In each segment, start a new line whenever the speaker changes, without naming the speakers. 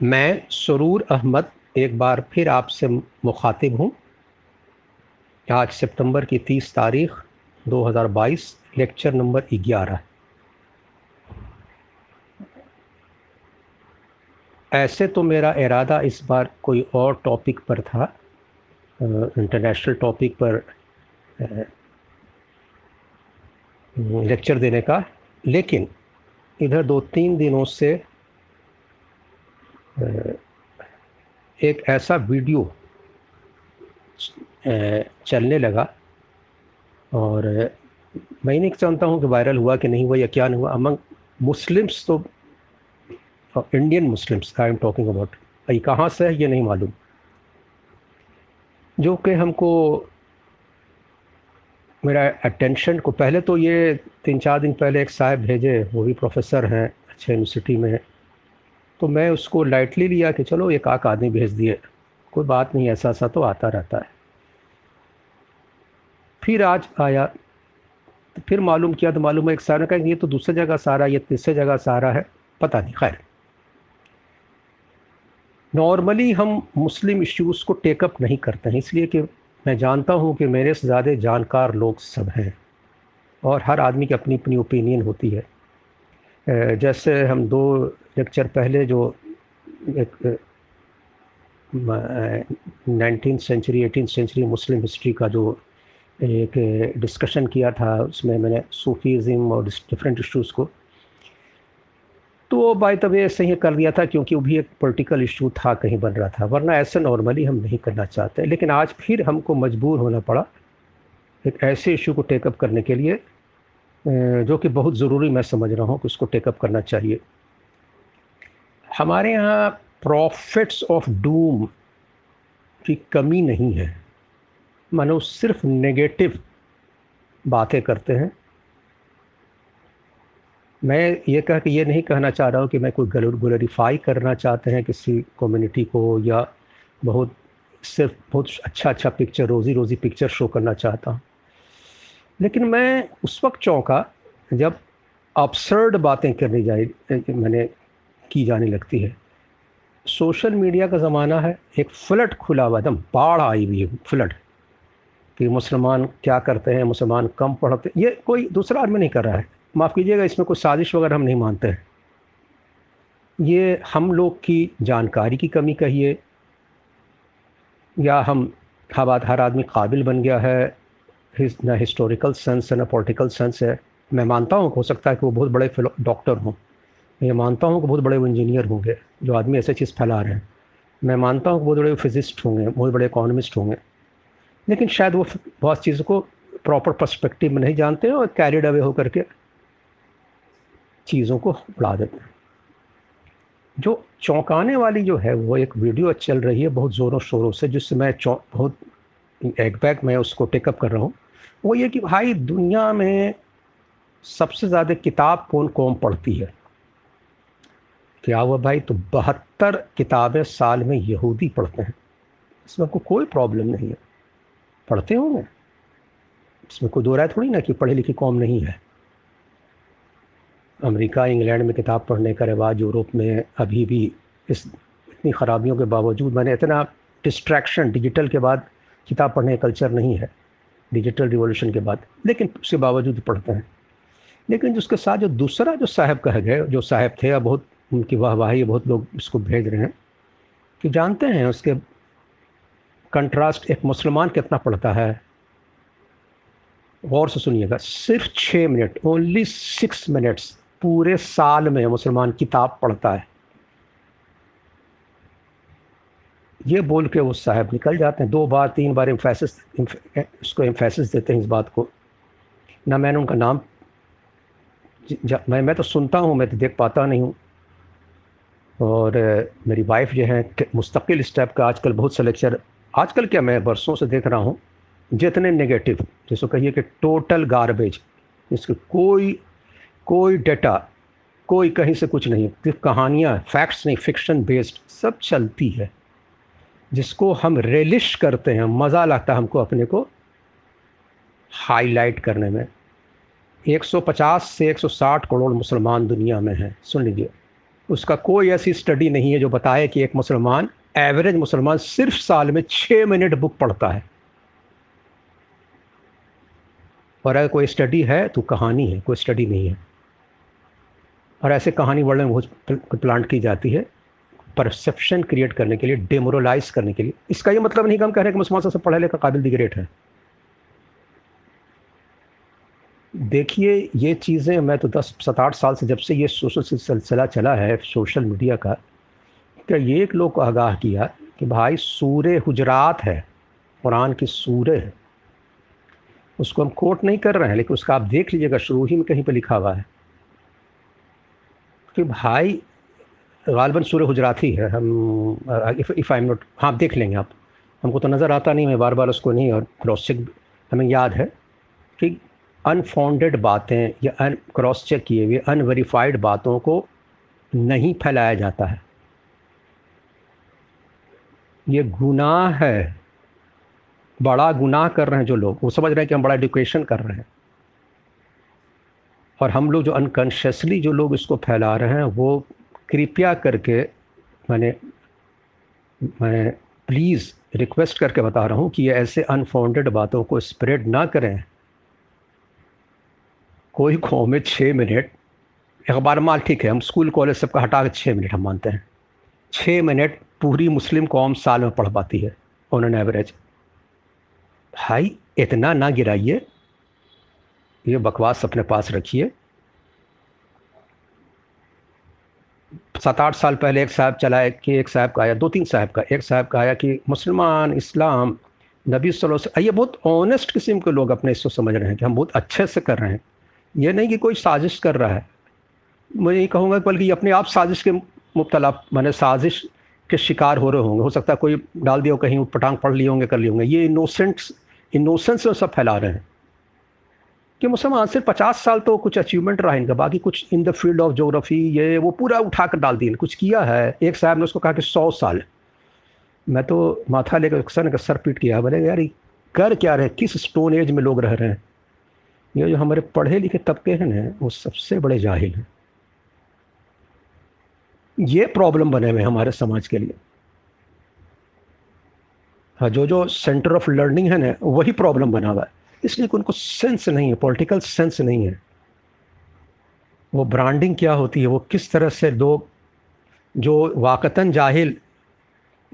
मैं सरूर अहमद एक बार फिर आपसे मुखातिब हूँ। आज सितंबर की 30 तारीख 2022 लेक्चर नंबर 11 ऐसे तो मेरा इरादा इस बार कोई और टॉपिक पर था इंटरनेशनल टॉपिक पर लेक्चर देने का, लेकिन इधर दो तीन दिनों से एक ऐसा वीडियो चलने लगा और मैं नहीं जानता हूँ कि वायरल हुआ कि नहीं हुआ, या क्या नहीं हुआ। अमंग मुस्लिम्स तो Indian Muslims I am talking about ये कहाँ से है ये नहीं मालूम। जो कि हमको, मेरा अटेंशन को, पहले तो ये तीन चार दिन पहले एक साहब भेजे, वो भी प्रोफेसर हैं, अच्छे यूनिवर्सिटी में तो मैं उसको लाइटली लिया कि चलो एक आक आदमी भेज दिए। कोई बात नहीं ऐसा ऐसा तो आता रहता है। फिर आज आया। तो फिर मालूम किया तो मालूम है, एक सारा का ये तो दूसरी जगह सारा ये तीसरे जगह सारा है। पता नहीं, खैर। नॉर्मली हम मुस्लिम इश्यूज़ को टेकअप नहीं करते हैं, इसलिए कि मैं जानता हूँ कि मेरे से ज़्यादा जानकार लोग सब हैं और हर आदमी की अपनी अपनी ओपिनियन होती है। जैसे हम दो लेक्चर पहले जो एक nineteen century, eighteen century Muslim history का जो एक डिस्कशन किया था, उसमें मैंने सूफीज़म और डिफरेंट इश्यूज़ को तो बाई तब ऐसे ही कर दिया था क्योंकि वो भी एक पॉलिटिकल इशू था, कहीं बन रहा था, वरना ऐसे नॉर्मली हम नहीं करना चाहते। लेकिन आज फिर हमको मजबूर होना पड़ा एक ऐसे इशू को टेकअप करने के लिए जो कि बहुत ज़रूरी मैं समझ रहा हूँ कि उसको टेकअप करना चाहिए। हमारे यहाँ प्रॉफिट्स ऑफ़ डूम की कमी नहीं है। मानो सिर्फ़ नेगेटिव बातें करते हैं। मैं ये कह के ये नहीं कहना चाह रहा हूँ कि मैं कोई ग्लोरीफाई करना चाहते हैं किसी कम्युनिटी को या बहुत, सिर्फ़ बहुत अच्छा अच्छा पिक्चर रोज़ी रोज़ी पिक्चर शो करना चाहता हूँ। लेकिन मैं उस वक्त चौंका जब अपसर्ड बातें करनी जाए, मैंने की जाने लगती है। सोशल मीडिया का ज़माना है, एक फ्लड खुला हुआ एकदम बाढ़ आई हुई है, फ्लड। कि मुसलमान क्या करते हैं, मुसलमान कम पढ़ते ये कोई दूसरा आदमी नहीं कर रहा है। माफ़ कीजिएगा, इसमें कोई साजिश वगैरह हम नहीं मानते हैं। ये हम लोग की जानकारी की कमी कहिए, या हम हर हर आदमी काबिल बन गया है ना हिस्टोरिकल सेंस है ना पॉलिटिकल सेंस है। मैं मानता हूँ, हो सकता है कि वो बहुत बड़े डॉक्टर हों। मैं मानता हूँ कि बहुत बड़े वो इंजीनियर होंगे जो आदमी ऐसे चीज़ फैला रहे हैं। मैं मानता हूँ कि बहुत बड़े फिजिस्ट होंगे, बहुत बड़े इकोनॉमिस्ट होंगे। लेकिन शायद वो बहुत चीज़ों को प्रॉपर पर्सपेक्टिव में नहीं जानते और कैरिड अवे होकर के चीज़ों को उड़ा देते हैं। जो चौंकाने वाली जो है, वो एक वीडियो चल रही है बहुत ज़ोरों शोरों से, जिससे मैं बहुत एक बैक मैं उसको टेकअप कर रहा हूँ। वो ये कि भाई दुनिया में सबसे ज़्यादा किताब कौन कौन पढ़ती है? क्या हुआ भाई? तो बहत्तर किताबें साल में यहूदी पढ़ते हैं। इसमें आपको कोई प्रॉब्लम नहीं है। पढ़ते होंगे। इसमें कोई दो राय थोड़ी ना कि पढ़े लिखी कौम नहीं है। अमेरिका, इंग्लैंड में किताब पढ़ने का रिवाज, यूरोप में अभी भी इस, इतनी ख़राबियों के बावजूद मैंने इतना डिस्ट्रैक्शन डिजिटल के बाद किताब पढ़ने का कल्चर नहीं है। डिजिटल रिवोल्यूशन के बाद। लेकिन उसके बावजूद पढ़ते हैं। लेकिन उसके साथ जो दूसरा जो साहब कह गए, जो साहब थे या बहुत उनकी वाहवाही बहुत लोग इसको भेज रहे हैं। कि जानते हैं उसके कंट्रास्ट, एक मुसलमान कितना पढ़ता है। गौर से सुनिएगा, सिर्फ़ छः मिनट ओनली सिक्स मिनट्स पूरे साल में मुसलमान किताब पढ़ता है। ये बोल के वो साहब निकल जाते हैं। दो बार, तीन बार इम्फेसिस उसको इम्फेसिस देते हैं इस बात को। ना मैंने उनका नाम मैं मैं तो सुनता हूँ, मैं तो देख पाता नहीं हूँ। और मेरी वाइफ जो है मुस्तकिल स्टेप का आजकल बहुत से लेक्चर आजकल क्या मैं बरसों से देख रहा हूँ, जितने नेगेटिव जिसको कहिए कि टोटल गार्बेज जिसके कोई कोई डेटा कोई कहीं से कुछ नहीं सिर्फ़ कहानियाँ फैक्ट्स नहीं फिक्शन बेस्ड सब चलती है। जिसको हम रेलिश करते हैं, मज़ा लगता है हमको अपने को हाईलाइट करने में। 150 से 160 करोड़ मुसलमान दुनिया में हैं, सुन लीजिए। उसका कोई ऐसी स्टडी नहीं है जो बताए कि एक मुसलमान एवरेज मुसलमान सिर्फ़ साल में छः मिनट बुक पढ़ता है। और अगर कोई स्टडी है तो कहानी है, कोई स्टडी नहीं है। और ऐसे कहानी वर्ल्ड में बहुत प्लांट की जाती है परसेप्शन क्रिएट करने के लिए डेमोरलाइज करने के लिए। इसका ये मतलब नहीं कि हम कह रहे हैं कि मुसलमान सबसे पढ़े लिखा काबिल दिग्रेट है। देखिए, ये चीज़ें मैं तो दस, सात आठ साल से जब से ये सोशल सिलसिला चला है, सोशल मीडिया का क्या ये एक लोग को आगाह किया कि भाई सूर्य हुजरात है, कुरान की सूर्य है। उसको हम कोट नहीं कर रहे हैं, लेकिन उसका आप देख लीजिएगा, शुरू ही में कहीं पर लिखा हुआ है। कि भाई गालबन सूर्य हुजरात ही है, हम इफ़ आई एम नोट हाँ देख लेंगे आप। हमको तो नज़र आता नहीं मैं बार बार उसको नहीं, और क्रॉस चेक हमें याद है कि अनफाउंडेड बातें या अन क्रॉस चेक किए हुए अनवेरीफाइड बातों को नहीं फैलाया जाता है। ये गुनाह है। बड़ा गुनाह कर रहे हैं जो लोग। वो समझ रहे हैं कि हम बड़ा एडुकेशन कर रहे हैं। और हम लोग जो अनकॉन्शियसली जो लोग इसको फैला रहे हैं, वो कृपया करके मैंने मैं प्लीज़ रिक्वेस्ट करके बता रहा हूँ कि ये ऐसे अनफाउंडेड बातों को स्प्रेड ना करें। कोई कौम में छः मिनट अखबार माल ठीक है, हम स्कूल कॉलेज सबका हटा के छः मिनट हम मानते हैं। छः मिनट पूरी मुस्लिम कौम साल में पढ़ पाती है ऑन एन एवरेज भाई, इतना ना गिराइए। ये बकवास अपने पास रखिए। सात आठ साल पहले एक साहब चलाए कि एक साहब का आया दो तीन साहब का, एक साहब का आया कि मुसलमान, इस्लाम, नबी सल्लल्लाहु अलैहि वसल्लम ये बहुत ऑनेस्ट किस्म के लोग अपने इसको समझ रहे हैं कि हम बहुत अच्छे से कर रहे हैं। ये नहीं कि कोई साजिश कर रहा है। मैं यही कहूँगा बल्कि अपने आप साजिश के मुबतला, मैंने साजिश के शिकार हो रहे होंगे। हो सकता है कोई डाल दिया कहीं पटांग पढ़ लिए होंगे, कर लिए होंगे। ये इनोसेंट्स इनोसेंस में सब फैला रहे हैं। कि मुसलमान सिर्फ़ पचास साल तो कुछ अचीवमेंट रहा इनका, बाकी कुछ in the field of geography ये वो पूरा उठा कर डाल दिए। कुछ किया है, एक साहब ने उसको कहा कि सौ साल। मैं तो माथा लेकर सर ने सर पीट किया बोले यार कर क्या रहे किस स्टोन एज में लोग रह रहे हैं? ये जो हमारे पढ़े लिखे तबके हैं ना, वो सबसे बड़े जाहिल हैं। ये प्रॉब्लम बने हुए हमारे समाज के लिए। हाँ जो जो सेंटर ऑफ़ लर्निंग है ना, वही प्रॉब्लम बना हुआ है। इसलिए उनको सेंस नहीं है पॉलिटिकल सेंस नहीं है। वो ब्रांडिंग क्या होती है, वो किस तरह से लोग जो वाकता जाहिल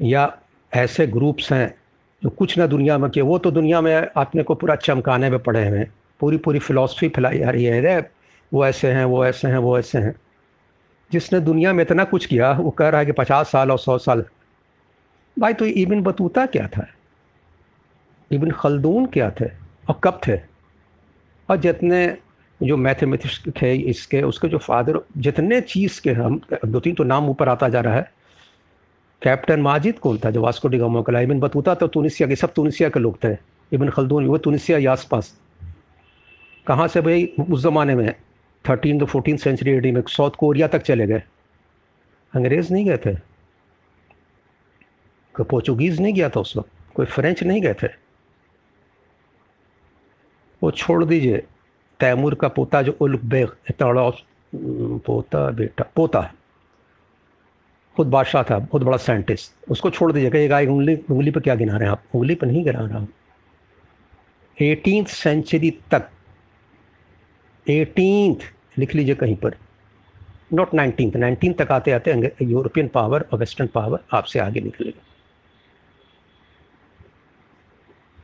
या ऐसे ग्रुप्स हैं, जो कुछ ना दुनिया में किए, वो तो दुनिया में अपने को पूरा चमकाने में पड़े हुए हैं। पूरी पूरी फ़िलासफ़ी फैलाई जा रही है। रे वो ऐसे हैं, वो ऐसे हैं, वो ऐसे हैं। जिसने दुनिया में इतना कुछ किया, वो कह रहा है कि पचास साल और सौ साल। भाई तो इबिन बतूता क्या था? इबिन खलदून क्या थे? और कब थे? और जितने जो मैथमेटिक्स थे इसके, उसके जो फादर जितने चीज़ के हम, दो तीन तो नाम ऊपर आता जा रहा है। कैप्टन माजिद कौन था? जो वास्को डिगामो का इबिन बतूता तो तुनिसिया के, सब तुनिसिया के लोग थे। इबिन खलदून वो तुनिसिया या आस पास कहाँ से भाई? उस ज़माने में थर्टीन तो फोर्टीन सेंचुरी एडी में साउथ कोरिया तक चले गए। अंग्रेज़ नहीं गए थे। कोई पोर्चुगीज़ नहीं गया था उस वक्त। कोई फ्रेंच नहीं गए थे। वो छोड़ दीजिए। तैमूर का पोता जो उल्क बेग इतना पोता बेटा, पोता खुद बादशाह था, बहुत बड़ा साइंटिस्ट उसको छोड़ दीजिए। कहेगा उंगली उंगली पर क्या गिना रहे हैं आप? उंगली पर नहीं गिना रहा हूँ। एटीन सेंचुरी तक एटीनथ लिख लीजिए कहीं पर। नॉट नाइनटीन नाइनटीन तक आते आते यूरोपियन पावर और वेस्टर्न पावर आपसे आगे निकलेगा।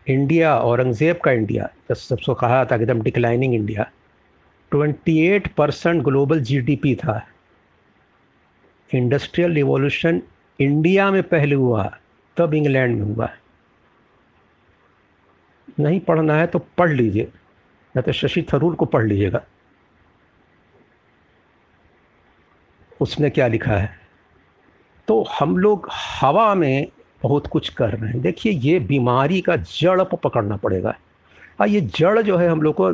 इंडिया औरंगज़ेब का इंडिया जब सबको कहा था एकदम declining India 28 percent global GDP था। इंडस्ट्रियल रिवॉल्यूशन इंडिया में पहले हुआ, तब इंग्लैंड में हुआ। नहीं पढ़ना है तो पढ़ लीजिए। या तो शशि थरूर को पढ़ लीजिएगा। उसने क्या लिखा है? तो हम लोग हवा में बहुत कुछ कर रहे हैं। देखिए, ये बीमारी का जड़ को पकड़ना पड़ेगा। और ये जड़ जो है हम लोग को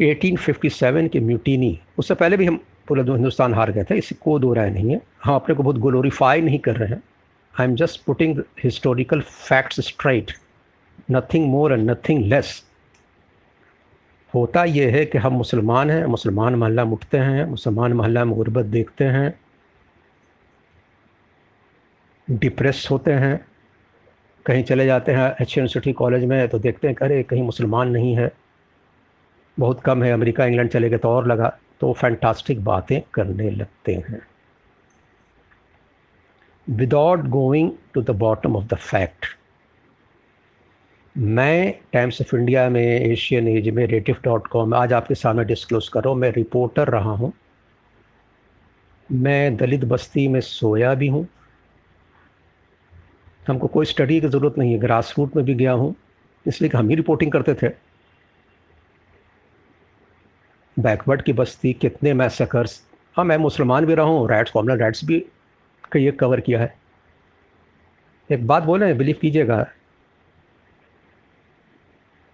1857 की म्यूटीनी, उससे पहले भी हम पूरे हिंदुस्तान हार गए थे इसी को दो राय नहीं है। हम अपने को बहुत ग्लोरीफाई नहीं कर रहे हैं। I am just putting historical facts straight nothing more and nothing less होता ये है कि हम मुसलमान हैं, मुसलमान महल्ला में उठते हैं, मुसलमान महल्ला में गुर्बत देखते हैं डिप्रेस होते हैं, कहीं चले जाते हैं अच्छे यूनिवर्सिटी कॉलेज में तो देखते हैं अरे कहीं मुसलमान नहीं है। बहुत कम है, अमेरिका, इंग्लैंड चले गए तो और लगा तो फैंटास्टिक बातें करने लगते हैं। Without going to the bottom of the fact मैं टाइम्स ऑफ़ इंडिया में एशियन एज में रेटिव डॉट कॉम आज आपके सामने डिस्क्लोज करो मैं रिपोर्टर रहा हूँ। मैं दलित बस्ती में सोया भी हूँ। हमको कोई स्टडी की ज़रूरत नहीं है। ग्रास रूट में भी गया हूँ। इसलिए कि हम ही रिपोर्टिंग करते थे। बैकवर्ड की बस्ती, कितने मैसेकर्स हाँ मैं मुसलमान भी रहा हूँ। राइट्स कॉमनल राइट्स भी का ये कवर किया है। एक बात बोले बिलीव कीजिएगा।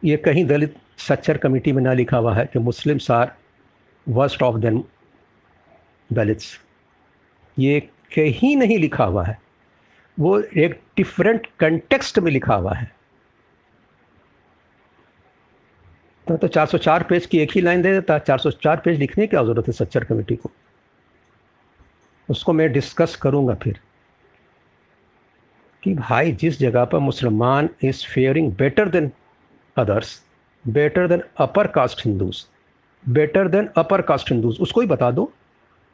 ये कहीं दलित सच्चर कमेटी में ना लिखा हुआ है कि Muslims are worst off than Dalits. ये कहीं नहीं लिखा हुआ है। वो एक डिफरेंट कंटेक्स्ट में लिखा हुआ है। तो, तो 404 पेज की एक ही लाइन दे देता 404 पेज लिखने की क्या ज़रूरत है सच्चर कमेटी को? उसको मैं डिस्कस करूँगा फिर कि भाई जिस जगह पर मुसलमान is faring better than others better than upper caste Hindus better than upper caste Hindus उसको ही बता दो।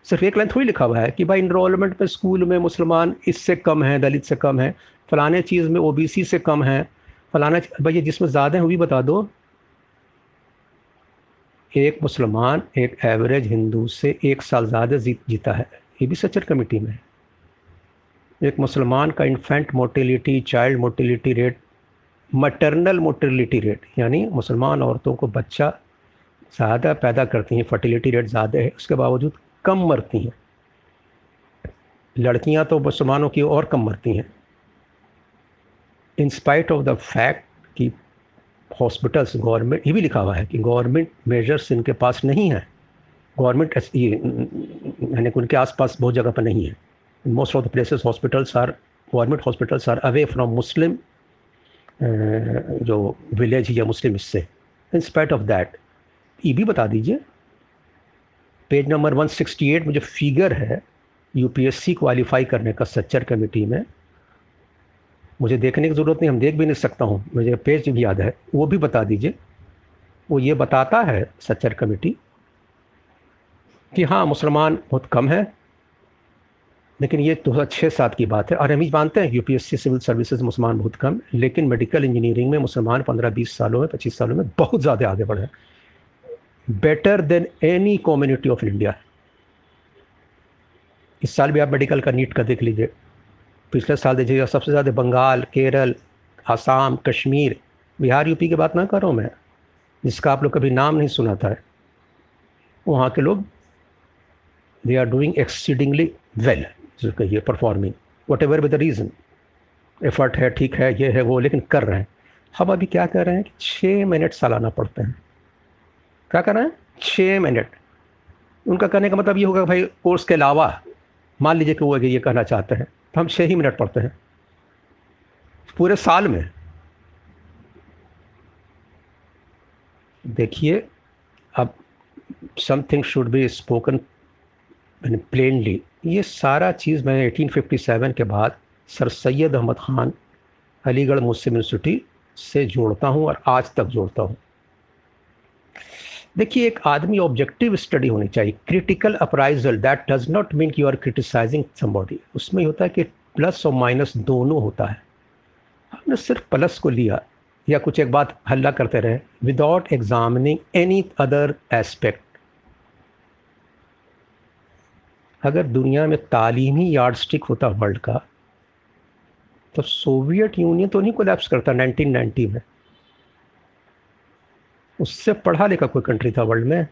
सिर्फ़ एक लाइन थोड़ी लिखा हुआ है कि भाई इनरोलमेंट में स्कूल में मुसलमान इससे कम है, दलित से कम है, फलाने चीज़ में ओबीसी से कम है, फलाना भाई जिसमें ज़्यादा है वो भी बता दो। एक मुसलमान, एक एवरेज हिंदू से एक साल ज़्यादा जीत, जीता है। ये भी सचर कमेटी में एक मुसलमान का infant mortality child mortality rate maternal mortality rate यानी मुसलमान औरतों को बच्चा ज़्यादा पैदा करती हैं फर्टिलिटी रेट ज़्यादा है, उसके बावजूद कम मरती हैं। लड़कियाँ तो मुसलमानों की और कम मरती हैं। In spite of the fact कि हॉस्पिटल्स गवर्नमेंट ये भी लिखा हुआ है कि गवर्नमेंट मेजर्स इनके पास नहीं है। गवर्नमेंट ये, यानी उनके आसपास बहुत जगह पर नहीं है। Most of the places hospitals are government hospitals are away from Muslim जो विलेज या मुस्लिम इससे इन स्पाइट ऑफ़ दैट ये भी बता दीजिए। पेज नंबर 168 में जो फिगर है यूपीएससी क्वालिफाई करने का, सच्चर कमेटी में मुझे देखने की ज़रूरत नहीं, हम देख भी नहीं सकता हूँ। मुझे पेज भी याद है, वो भी बता दीजिए। वो ये बताता है सच्चर कमेटी कि हाँ मुसलमान बहुत कम है। लेकिन ये दो हज़ार छः सात की बात है। और हम ही मानते हैं यूपीएससी सिविल सर्विसेज़ मुसलमान बहुत कम, लेकिन मेडिकल इंजीनियरिंग में मुसलमान पंद्रह बीस सालों में, पच्चीस सालों में बहुत ज़्यादा आगे बढ़े better than any community of India इस साल भी आप मेडिकल का नीट का देख लीजिए। पिछले साल देखिएगा सबसे ज़्यादा बंगाल, केरल, आसाम, कश्मीर, बिहार यूपी की बात ना कर रहा हूँ मैं, जिसका आप लोग कभी नाम नहीं सुना था। वहाँ के लोग they are doing exceedingly well जो कहिए performing whatever with reason effort है, ठीक है, ये है, वो, लेकिन कर रहे हैं। हम अभी क्या कर रहे हैं कि छः मिनट सालाना पढ़ते हैं। क्या कर रहे हैं? छः मिनट उनका कहने का मतलब ये होगा भाई कोर्स के अलावा, मान लीजिए कि वो ये कहना चाहते हैं तो हम छः ही मिनट पढ़ते हैं। पूरे साल में, देखिए, अब something should be spoken plainly ये सारा चीज़ मैं 1857 के बाद sir Syed Ahmed Khan Aligarh Muslim University से जोड़ता हूँ और आज तक जोड़ता हूँ। देखिए, एक आदमी ऑब्जेक्टिव स्टडी होनी चाहिए critical appraisal that does not mean you are criticising somebody उसमें होता है कि प्लस और माइनस दोनों होता है। हमने सिर्फ़ प्लस को लिया या कुछ एक बात हल्ला करते रहे without examining any other aspect अगर दुनिया में तालीमी यार्ड स्टिक होता वर्ल्ड का तो सोवियत यूनियन तो नहीं कोलैप्स करता 1990 में। उससे पढ़ा लिखा कोई कंट्री था वर्ल्ड में।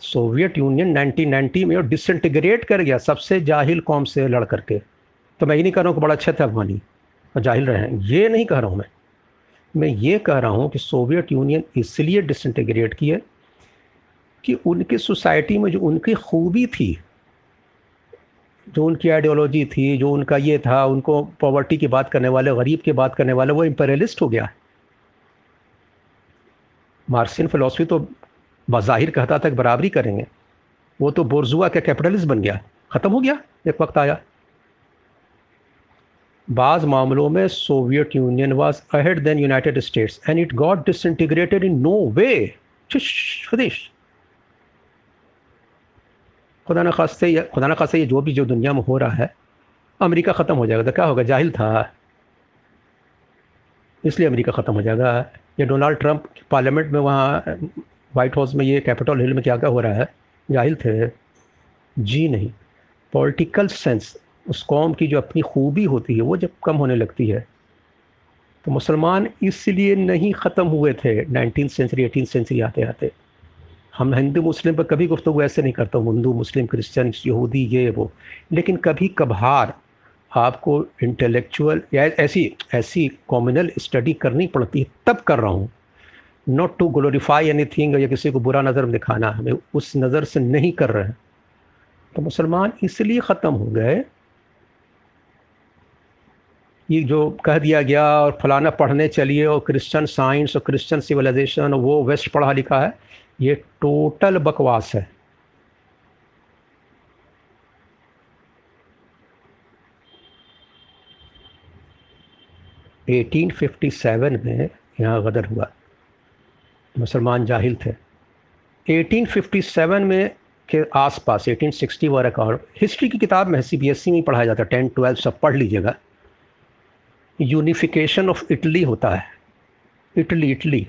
सोवियत यूनियन 1990 में और डिसइंटीग्रेट कर गया, सबसे जाहिल कौम से लड़ करके। तो मैं ये नहीं कह रहा हूँ कि बड़ा अच्छा था अफगानी, और जाहिल रहे हैं। ये नहीं कह रहा हूँ मैं। मैं ये कह रहा हूँ कि सोवियत यूनियन इसलिए डिसइंटीग्रेट किए कि उनकी सोसाइटी में जो उनकी खूबी थी, जो उनकी आइडियोलॉजी थी, जो उनका ये था, उनको पॉवर्टी की बात करने वाले, गरीब की बात करने वाले, वो इम्पेरियलिस्ट हो गया। मार्सियन फिलोसफी तो बाहिर कहता था कि बराबरी करेंगे। वो तो बोरजुआ का कैपिटलिस्ट बन गया। ख़त्म हो गया, एक वक्त आया। बाज़ मामलों में Soviet Union was ahead than United States and it got disintegrated in no way स्वदेश। खुदा न खास्ते खुदा न खास्ते ये जो भी जो दुनिया में हो रहा है, अमेरिका ख़त्म हो जाएगा। तो क्या होगा? जाहिल था। इसलिए अमेरिका ख़त्म हो जाएगा। ये डोनाल्ड ट्रंप पार्लियामेंट में वहाँ वाइट हाउस में ये कैपिटल हिल में क्या क्या हो रहा है? जाहिल थे। जी नहीं। पॉलिटिकल सेंस, उस कौम की जो अपनी खूबी होती है, वो जब कम होने लगती है तो मुसलमान इसलिए नहीं ख़त्म हुए थे। नाइनटीन सेंचुरी, एटीन सेंचुरी आते आते हम हिंदू मुस्लिम पर कभी गुफ्तु ऐसे नहीं करता हूँ। हिंदू, मुस्लिम, क्रिश्चियन, यहूदी, ये, वो। लेकिन कभी कभार आपको इंटेलेक्चुअल या ऐसी ऐसी कॉम्युनल स्टडी करनी पड़ती है, तब कर रहा हूँ। Not to glorify any thing या किसी को बुरा नज़र दिखाना, हमें उस नज़र से नहीं कर रहे हैं। तो मुसलमान इसलिए ख़त्म हो गए। ये जो कह दिया गया और फलाना पढ़ने चलिए और क्रिश्चियन साइंस और क्रिश्चियन सिविलाइजेशन वो वेस्ट पढ़ा लिखा है ये टोटल बकवास है। एटीन फिफ्टी सेवन में यहाँ गदर हुआ। मुसलमान जाहिल थे। 1857 में के आसपास 1860 वाला का और हिस्ट्री की किताब में सी बी एस सी में पढ़ाया जाता है। टेंथ ट्वेल्थ सब पढ़ लीजिएगा। यूनिफिकेशन ऑफ़ इटली होता है। इटली इटली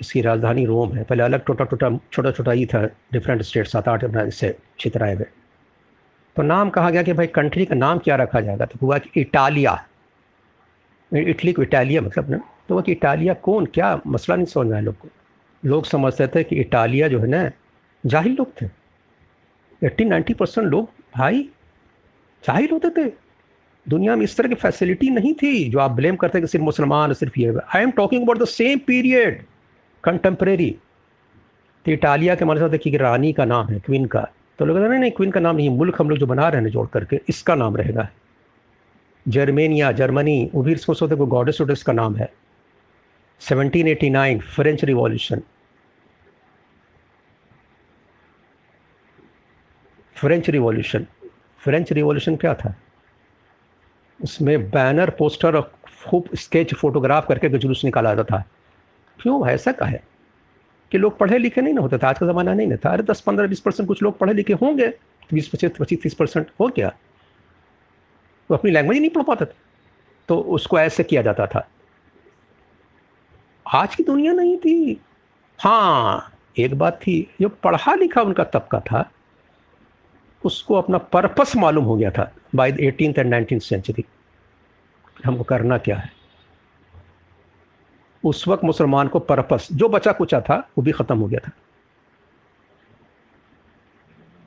इसकी राजधानी रोम है। पहले अलग टोटा टोटा, छोटा छोटा ही था डिफरेंट स्टेट सात आठ इससे छितराए हुए। तो नाम कहा गया कि भाई कंट्री का नाम क्या रखा जाएगा? तो हुआ कि इटालिया। इटली को इटालिया मतलब ना तो वो कि इटालिया कौन, क्या मसला नहीं समझ में लोग को। लोग समझते थे कि इटालिया जो है ना, जाहिल लोग थे। एट्टी नाइन्टी परसेंट लोग भाई जाहिल होते थे। दुनिया में इस तरह की फैसिलिटी नहीं थी, जो आप ब्लेम करते कि सिर्फ़ मुसलमान, सिर्फ़ ये। I am talking about the same period contemporary तो इटालिया के मतलब देखिए कि रानी का नाम है क्वीन का। तो लोग नहीं नहीं क्वीन का नाम नहीं, मुल्क हम लोग जो बना रहे हैं जोड़ करके, इसका नाम रहेगा। जर्मेनिया, जर्मनी, वो भी इसको सोचते गॉडेस वोडेस का नाम है। 1789 French revolution French revolution French revolution क्या था? उसमें बैनर पोस्टर और खूब स्केच फोटोग्राफ करके जुलूस निकाला जाता था। क्यों? ऐसा का है कि लोग पढ़े लिखे नहीं ना होते था, आज का ज़माना नहीं ना था। अरे, दस पंद्रह बीस परसेंट कुछ लोग पढ़े लिखे होंगे, बीस पच्चीस पच्चीस, तीस परसेंट हो गया। वो अपनी लैंग्वेज नहीं पढ़ पाते थे। तो उसको ऐसे किया जाता था। आज की दुनिया नहीं थी। हाँ एक बात थी, जो पढ़ा लिखा उनका तबका था, उसको अपना पर्पस मालूम हो गया था। By eighteen and nineteen century हमको करना क्या है? उस वक्त मुसलमान को परपस, जो बचा कुचा था, वो भी ख़त्म हो गया था।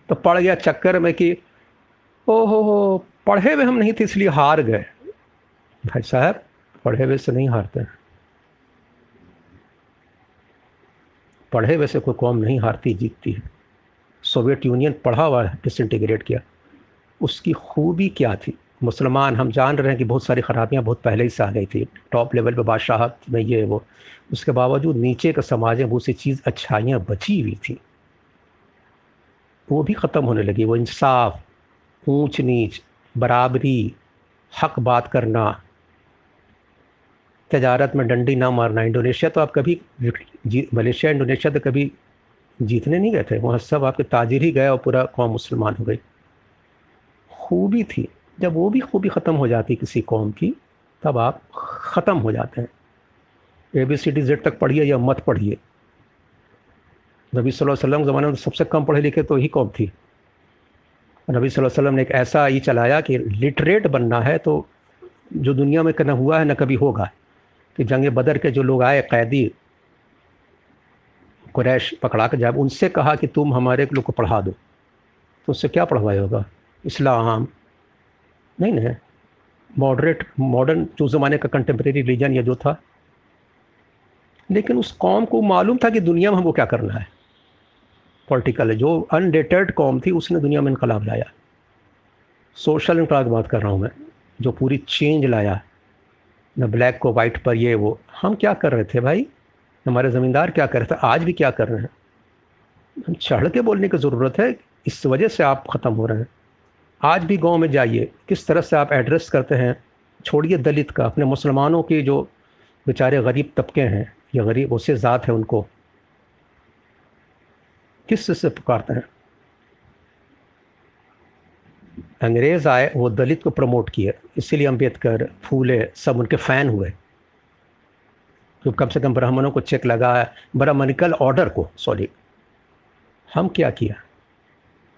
तो पड़ गया चक्कर में कि ओ हो हो पढ़े हुए हम नहीं थे, इसलिए हार गए। भाई साहब, पढ़े हुए से नहीं हारते हैं। पढ़े हुए से कोई कौम नहीं हारती, जीतती है। सोवियत यूनियन पढ़ा हुआ डिसइंटीग्रेट किया। उसकी खूबी क्या थी? मुसलमान, हम जान रहे हैं कि बहुत सारी ख़राबियाँ बहुत पहले ही से आ गई थी। टॉप लेवल पे बादशाह में ये वो। उसके बावजूद नीचे का समाज में बहुत सी चीज़ अच्छाइयाँ बची हुई थी। वो भी ख़त्म होने लगी। वो इंसाफ ऊंच नीच बराबरी, हक बात करना, तजारत में डंडी ना मारना। इंडोनेशिया तो आप कभी मलेशिया, इंडोनेशिया तो कभी जीतने नहीं गए थे। वहाँ सब आपके ताजिर ही गए और पूरा कौम मुसलमान हो गई। खूबी थी। जब वो भी खूबी ख़त्म हो जाती किसी कौम की, तब आप ख़त्म हो जाते हैं। A B C D Z तक पढ़िए या मत पढ़िए। नबी वसल्लम ज़माने में सबसे कम पढ़े लिखे तो ही कौम थी। नबी वसल्लम ने एक ऐसा ही चलाया कि लिटरेट बनना है तो जो दुनिया में कना हुआ है ना कभी होगा। कि जंग बदर के जो लोग आए, कैदी, कुरैश पकड़ा कर जब उनसे कहा कि तुम हमारे लोग को पढ़ा दो तो उससे क्या पढ़वाए होगा? इस्लाम नहीं ना मॉडरेट मॉडर्न जो ज़माने का कंटेम्प्रेरी रिलीजन या जो था। लेकिन उस कौम को मालूम था कि दुनिया में हमको क्या करना है। पॉलिटिकल जो अनडेटेड कौम थी, उसने दुनिया में इनकलाब लाया। सोशल इनकलाब बात कर रहा हूँ मैं, जो पूरी चेंज लाया। न ब्लैक को वाइट पर ये वो। हम क्या कर रहे थे भाई? हमारे ज़मींदार क्या कर रहे थे? आज भी क्या कर रहे हैं? हम चढ़ के बोलने की ज़रूरत है। इस वजह से आप ख़त्म हो रहे हैं। आज भी गाँव में जाइए, किस तरह से आप एड्रेस करते हैं? छोड़िए दलित का, अपने मुसलमानों के जो बेचारे गरीब तबके हैं, या गरीब, उससे ज़ात है उनको। किस से पुकारते हैं? अंग्रेज़ आए, वो दलित को प्रमोट किए। इसीलिए अंबेडकर फूले, सब उनके फ़ैन हुए। तो कम से कम ब्राह्मणों को चेक लगाया ब्राह्मणिकल ऑर्डर को सॉरी हम क्या किया?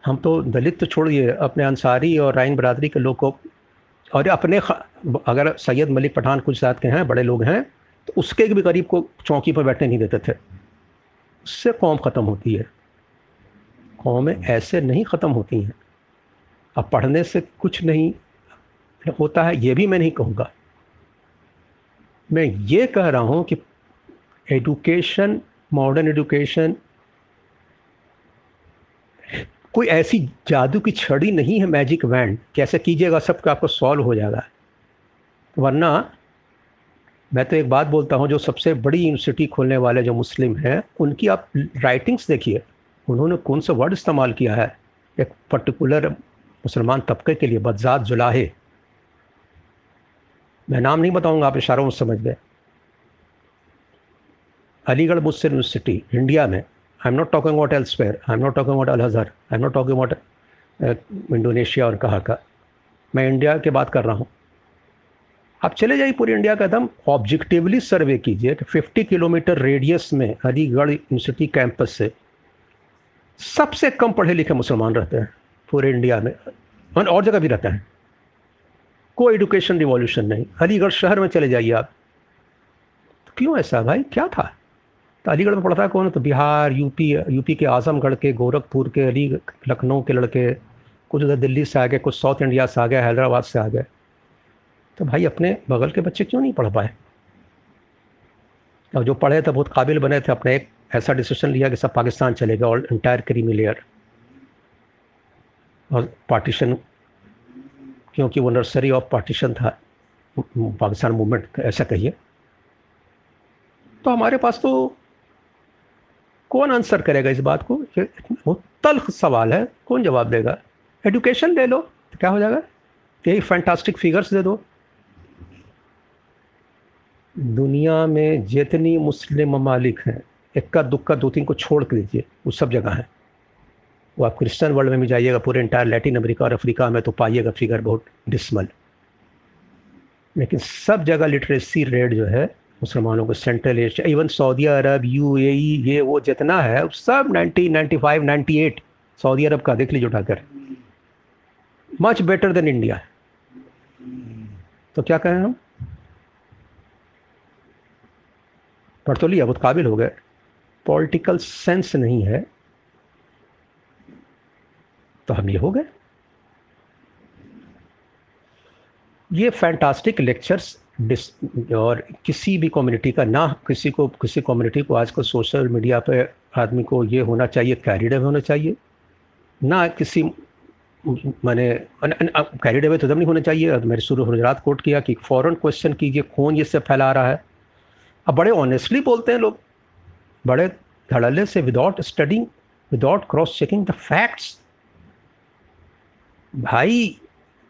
हम तो दलित तो छोड़िए अपने अंसारी और राइन बरादरी के लोग को। और अपने अगर सैयद मलिक पठान कुछ साथ के हैं, बड़े लोग हैं तो उसके भी गरीब को चौकी पर बैठने नहीं देते थे। उससे कौम ख़त्म होती है। कौमें ऐसे नहीं ख़त्म होती हैं। अब पढ़ने से कुछ नहीं होता है, ये भी मैं नहीं कहूँगा। मैं ये कह रहा हूँ कि एडुकेशन मॉडर्न एडुकेशन कोई ऐसी जादू की छड़ी नहीं है मैजिक वैंड कैसे कीजिएगा सब का आपको सॉल्व हो जाएगा। वरना, मैं तो एक बात बोलता हूँ, जो सबसे बड़ी यूनिवर्सिटी खोलने वाले जो मुस्लिम हैं, उनकी आप राइटिंग्स देखिए। उन्होंने कौन सा वर्ड इस्तेमाल किया है? एक पर्टिकुलर मुसलमान तबके के लिए, बदजात जुलाहे। मैं नाम नहीं बताऊँगा, आप इशारों में समझ गए। अलीगढ़ मुस्लिम यूनिवर्सिटी इंडिया में talking about elsewhere I am not talking about Al Azhar I am not talking about Indonesia और कहा का। मैं इंडिया की बात कर रहा हूँ। आप चले जाइए पूरी इंडिया का एकदम ऑब्जेक्टिवली सर्वे कीजिए कि 50 किलोमीटर रेडियस में अलीगढ़ यूनिवर्सिटी कैंपस से सबसे कम पढ़े लिखे मुसलमान रहते हैं पूरे इंडिया में। और जगह भी रहते हैं। कोई एडुकेशन रिवॉल्यूशन नहीं। अलीगढ़ शहर में चले जाइए आप। तो क्यों ऐसा भाई? क्या था? तो अलीगढ़ में पढ़ता कौन? तो बिहार, यूपी यूपी के आजमगढ़ के, गोरखपुर के, अली, लखनऊ के लड़के। कुछ उधर दिल्ली से आ गए, कुछ साउथ इंडिया से आ गए, हैदराबाद से आ गए। तो भाई अपने बगल के बच्चे क्यों नहीं पढ़ पाए? और जो पढ़े थे, बहुत काबिल बने थे, अपने एक ऐसा डिसीज़न लिया कि सब पाकिस्तान चलेगा और इंटायर क्रीमी लेयर और पार्टीशन क्योंकि वो नर्सरी ऑफ़ पार्टीशन था, पाकिस्तान मूवमेंट ऐसा कहिए। तो हमारे पास तो कौन आंसर करेगा इस बात को? वो तल्ख सवाल है। कौन जवाब देगा? एडुकेशन ले लो तो क्या हो जाएगा? यही फैंटास्टिक फिगर्स दे दो। दुनिया में जितनी मुस्लिम ममालिक हैं, इक्का दुक्का दो तीन को छोड़ कर दीजिए, वो सब जगह हैं। वो आप क्रिश्चियन वर्ल्ड में भी जाइएगा, पूरे इंटायर लैटिन अमेरिका और अफ्रीका में तो पाइएगा फिगर बहुत डिसमल लेकिन सब जगह लिटरेसी रेट जो है मुसलमानों को Central Asia, even Saudi Arab, UAE, ये वो जितना है सब 90 95 98 सऊदी अरब का, देख लीजिए उठाकर। मच बेटर देन इंडिया तो क्या कहें हम? पढ़ तो लिया, बहुत काबिल हो गए। पॉलिटिकल सेंस नहीं है। तो हम ये हो गए। ये फैंटास्टिक लेक्चर्स और किसी भी कम्युनिटी का, ना किसी को, किसी कम्युनिटी को आजकल सोशल मीडिया पे आदमी को ये होना चाहिए कैरिड होना चाहिए। ना किसी, मैंने कैरिड अवे तो दम नहीं होना चाहिए। मेरे शुरू गुजरात कोर्ट किया कि फ़ौरन क्वेश्चन कीजिए कौन ये सब फैला रहा है। अब बड़े ऑनेस्टली बोलते हैं लोग। बड़े धड़ल्ले से without studying without cross checking the facts भाई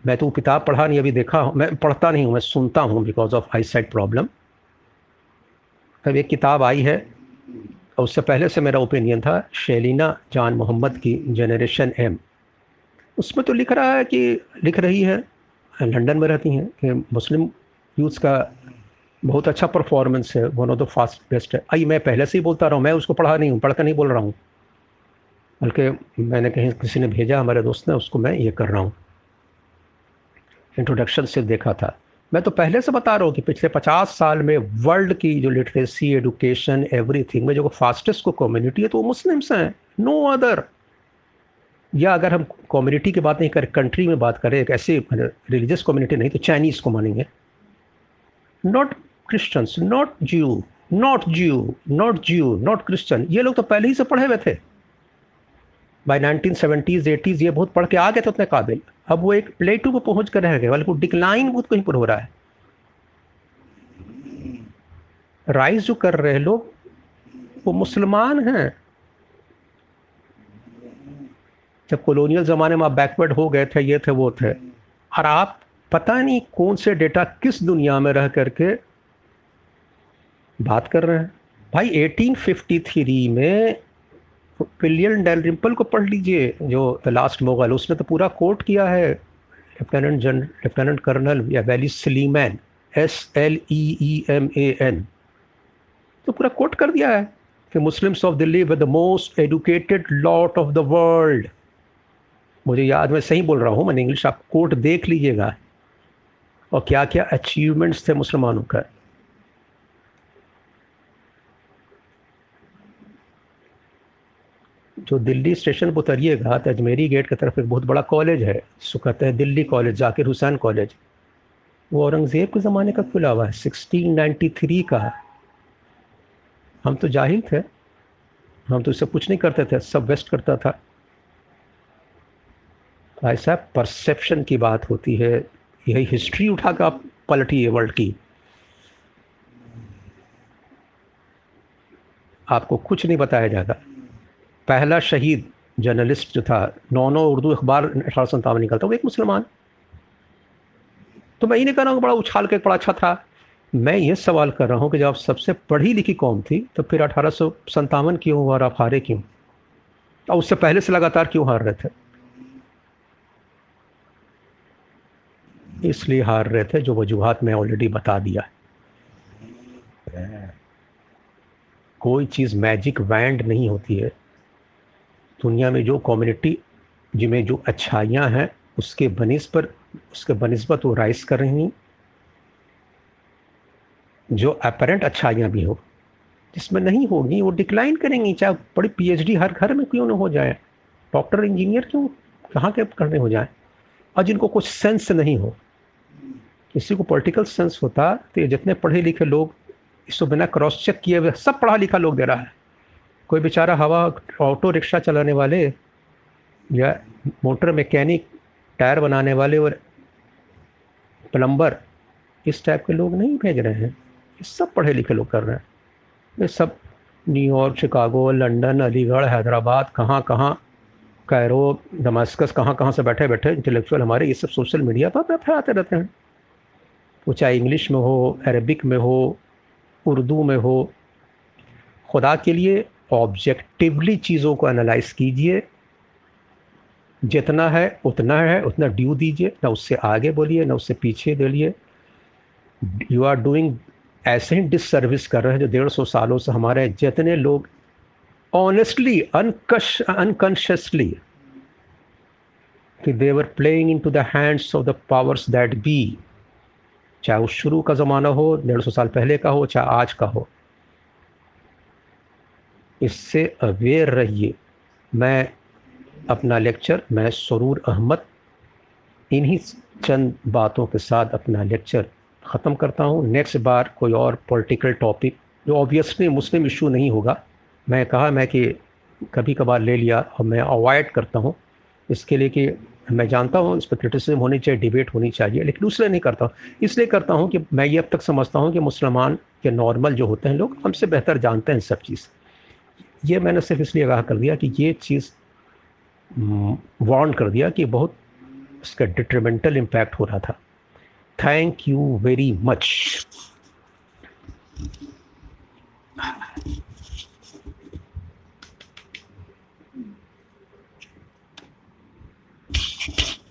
मैं तो किताब पढ़ा नहीं, अभी देखा मैं पढ़ता नहीं हूँ, मैं सुनता हूँ because of eyesight problem अब एक किताब आई है, और उससे पहले से मेरा ओपिनियन था, शेलिना जान मोहम्मद की जनरेशन एम उसमें तो लिख रहा है कि, लिख रही है, लंदन में रहती हैं, कि मुस्लिम यूथ्स का बहुत अच्छा परफॉर्मेंस है one of the fast best है। आई, मैं पहले से ही बोलता रहा हूँ, मैं उसको पढ़ा नहीं हूँ पढ़कर नहीं बोल रहा हूँ। बल्कि मैंने कहीं किसी ने भेजा, हमारे दोस्त ने, उसको मैं ये कर रहा हूँ। इंट्रोडक्शन से देखा था। मैं तो पहले से बता रहा हूँ कि पिछले पचास साल में वर्ल्ड की जो लिटरेसी एडुकेशन एवरीथिंग में जो फास्टेस्ट को कम्युनिटी है तो वो मुस्लिम्स हैं नो अदर या अगर हम कम्युनिटी की बात नहीं करें कंट्री में बात करें, एक ऐसी रिलीजियस कम्युनिटी नहीं तो चाइनीज़ को मानेंगे। Not Christians not Jew not Jew not Jew not Christian ये लोग तो पहले ही से पढ़े हुए थे। बाई नाइनटीन सेवेंटीज़ एटीज़ ये बहुत पढ़ के आ गए थे उतने काबिल। अब वो एक प्लेटू पर पहुँच कर रह गए, बल्कि डिक्लाइन बहुत कहीं पर हो रहा है। राइज जो कर रहे लोग, वो मुसलमान हैं। जब कॉलोनियल ज़माने में आप बैकवर्ड हो गए थे, ये थे, वो थे। और आप पता नहीं कौन से डेटा किस दुनिया में रह करके बात कर रहे हैं। भाई 1853 में विलियम डेलरिम्पल को पढ़ लीजिए, जो द लास्ट मोगल उसने तो पूरा कोट किया है लेफ्टिनेंट जनरल लेफ्टिनेंट कर्नल या valley Sleeman S L E E M A N तो पूरा कोट कर दिया है कि Muslims of Delhi with the most educated lot of the world मुझे याद, मैं सही बोल रहा हूँ, मैंने इंग्लिश आप कोट देख लीजिएगा। और क्या क्या अचीवमेंट्स थे मुसलमानों का। जो दिल्ली स्टेशन पर उतरिएगा तो अजमेरी गेट की तरफ़ एक बहुत बड़ा कॉलेज है, जिसको कहते हैं दिल्ली कॉलेज, जाकिर हुसैन कॉलेज। वो औरंगज़ेब के ज़माने का खुला हुआ है 1693 का है। हम तो जाहिल थे, हम तो इससे कुछ नहीं करते थे, सब वेस्ट करता था। ऐसा परसेप्शन की बात होती है, यही हिस्ट्री उठा कर आप पलटी है वर्ल्ड की। आपको कुछ नहीं बताया जाता। पहला शहीद जर्नलिस्ट जो था नौ नौ उर्दू अखबार अठारह सौ संतावन निकलता, वो एक मुसलमान। तो मैं ये नहीं कह रहा हूँ बड़ा उछाल के बड़ा अच्छा था। मैं ये सवाल कर रहा हूँ कि जब आप सबसे पढ़ी लिखी कौम थी तो फिर अठारह सौ क्यों और आप हारे क्यों? और उससे पहले से लगातार क्यों हार रहे थे? इसलिए हार रहे थे जो वजूहत में ऑलरेडी बता दिया है। कोई चीज़ मैजिक वैंड नहीं होती है। दुनिया में जो कम्युनिटी जिनमें जो अच्छाइयाँ हैं, उसके बनिस पर उसके बनस्बत वो राइस कर रही हैं। जो अपेरेंट अच्छाइयाँ भी हो, जिसमें नहीं होगी, वो डिक्लाइन करेंगी। चाहे बड़ी पीएचडी हर घर में क्यों ना हो जाए? डॉक्टर इंजीनियर क्यों? कहाँ के करने हो जाए? और जिनको कुछ सेंस नहीं हो किसी को पॉलिटिकल सेंस होता तो जितने पढ़े लिखे लोग, इसको बिना क्रॉस चेक किए हुए सब पढ़ा लिखा लोग दे रहा है। कोई बेचारा हवा ऑटो रिक्शा चलाने वाले या मोटर मैकेनिक, टायर बनाने वाले और प्लम्बर, इस टाइप के लोग नहीं भेज रहे हैं। ये सब पढ़े लिखे लोग कर रहे हैं। ये सब New York Chicago London Aligarh, Hyderabad, कहाँ कहाँ कैरो दमास्कस कहाँ कहाँ से बैठे बैठे इंटेलेक्चुअल हमारे ये सब सोशल मीडिया पर फैलाते रहते हैं। वो चाहे इंग्लिश में हो अरबिक में हो उर्दू में हो, खुदा के लिए ऑब्जेक्टिवली चीज़ों को एनालाइज कीजिए। जितना है, उतना है, उतना ड्यू दीजिए। ना उससे आगे बोलिए, ना उससे पीछे बोलिए। यू आर डूइंग ऐसे ही डिसर्विस कर रहे हैं जो डेढ़ सौ सालों से हमारे जितने लोग ऑनेस्टली अनकश अनकॉन्शियसली कि they're playing into the hands of the powers that be चाहे वो शुरू का ज़माना हो, डेढ़ सौ साल पहले का हो, चाहे आज का हो। इससे अवेयर रहिए। मैं अपना लेक्चर, मैं सरूर अहमद, इन्हीं चंद बातों के साथ अपना लेक्चर ख़त्म करता हूँ। नेक्स्ट बार कोई और पॉलिटिकल टॉपिक, जो ऑब्वियसली मुस्लिम इशू नहीं होगा। मैं कहा मैं कि कभी कभार ले लिया और मैं अवॉइड करता हूँ। इसके लिए कि मैं जानता हूँ इस पर क्रिटिसिज्म होनी चाहिए डिबेट होनी चाहिए, लेकिन दूसरे नहीं करता इसलिए करता हूँ कि मैं ये अब तक समझता हूँ कि मुसलमान के नॉर्मल जो होते हैं लोग, हमसे बेहतर जानते हैं सब चीज़। ये मैंने सिर्फ़ इसलिए आगाह कर दिया कि ये चीज़ वार्न कर दिया कि बहुत इसका डिट्रीमेंटल इम्पैक्ट हो रहा था। Thank you very much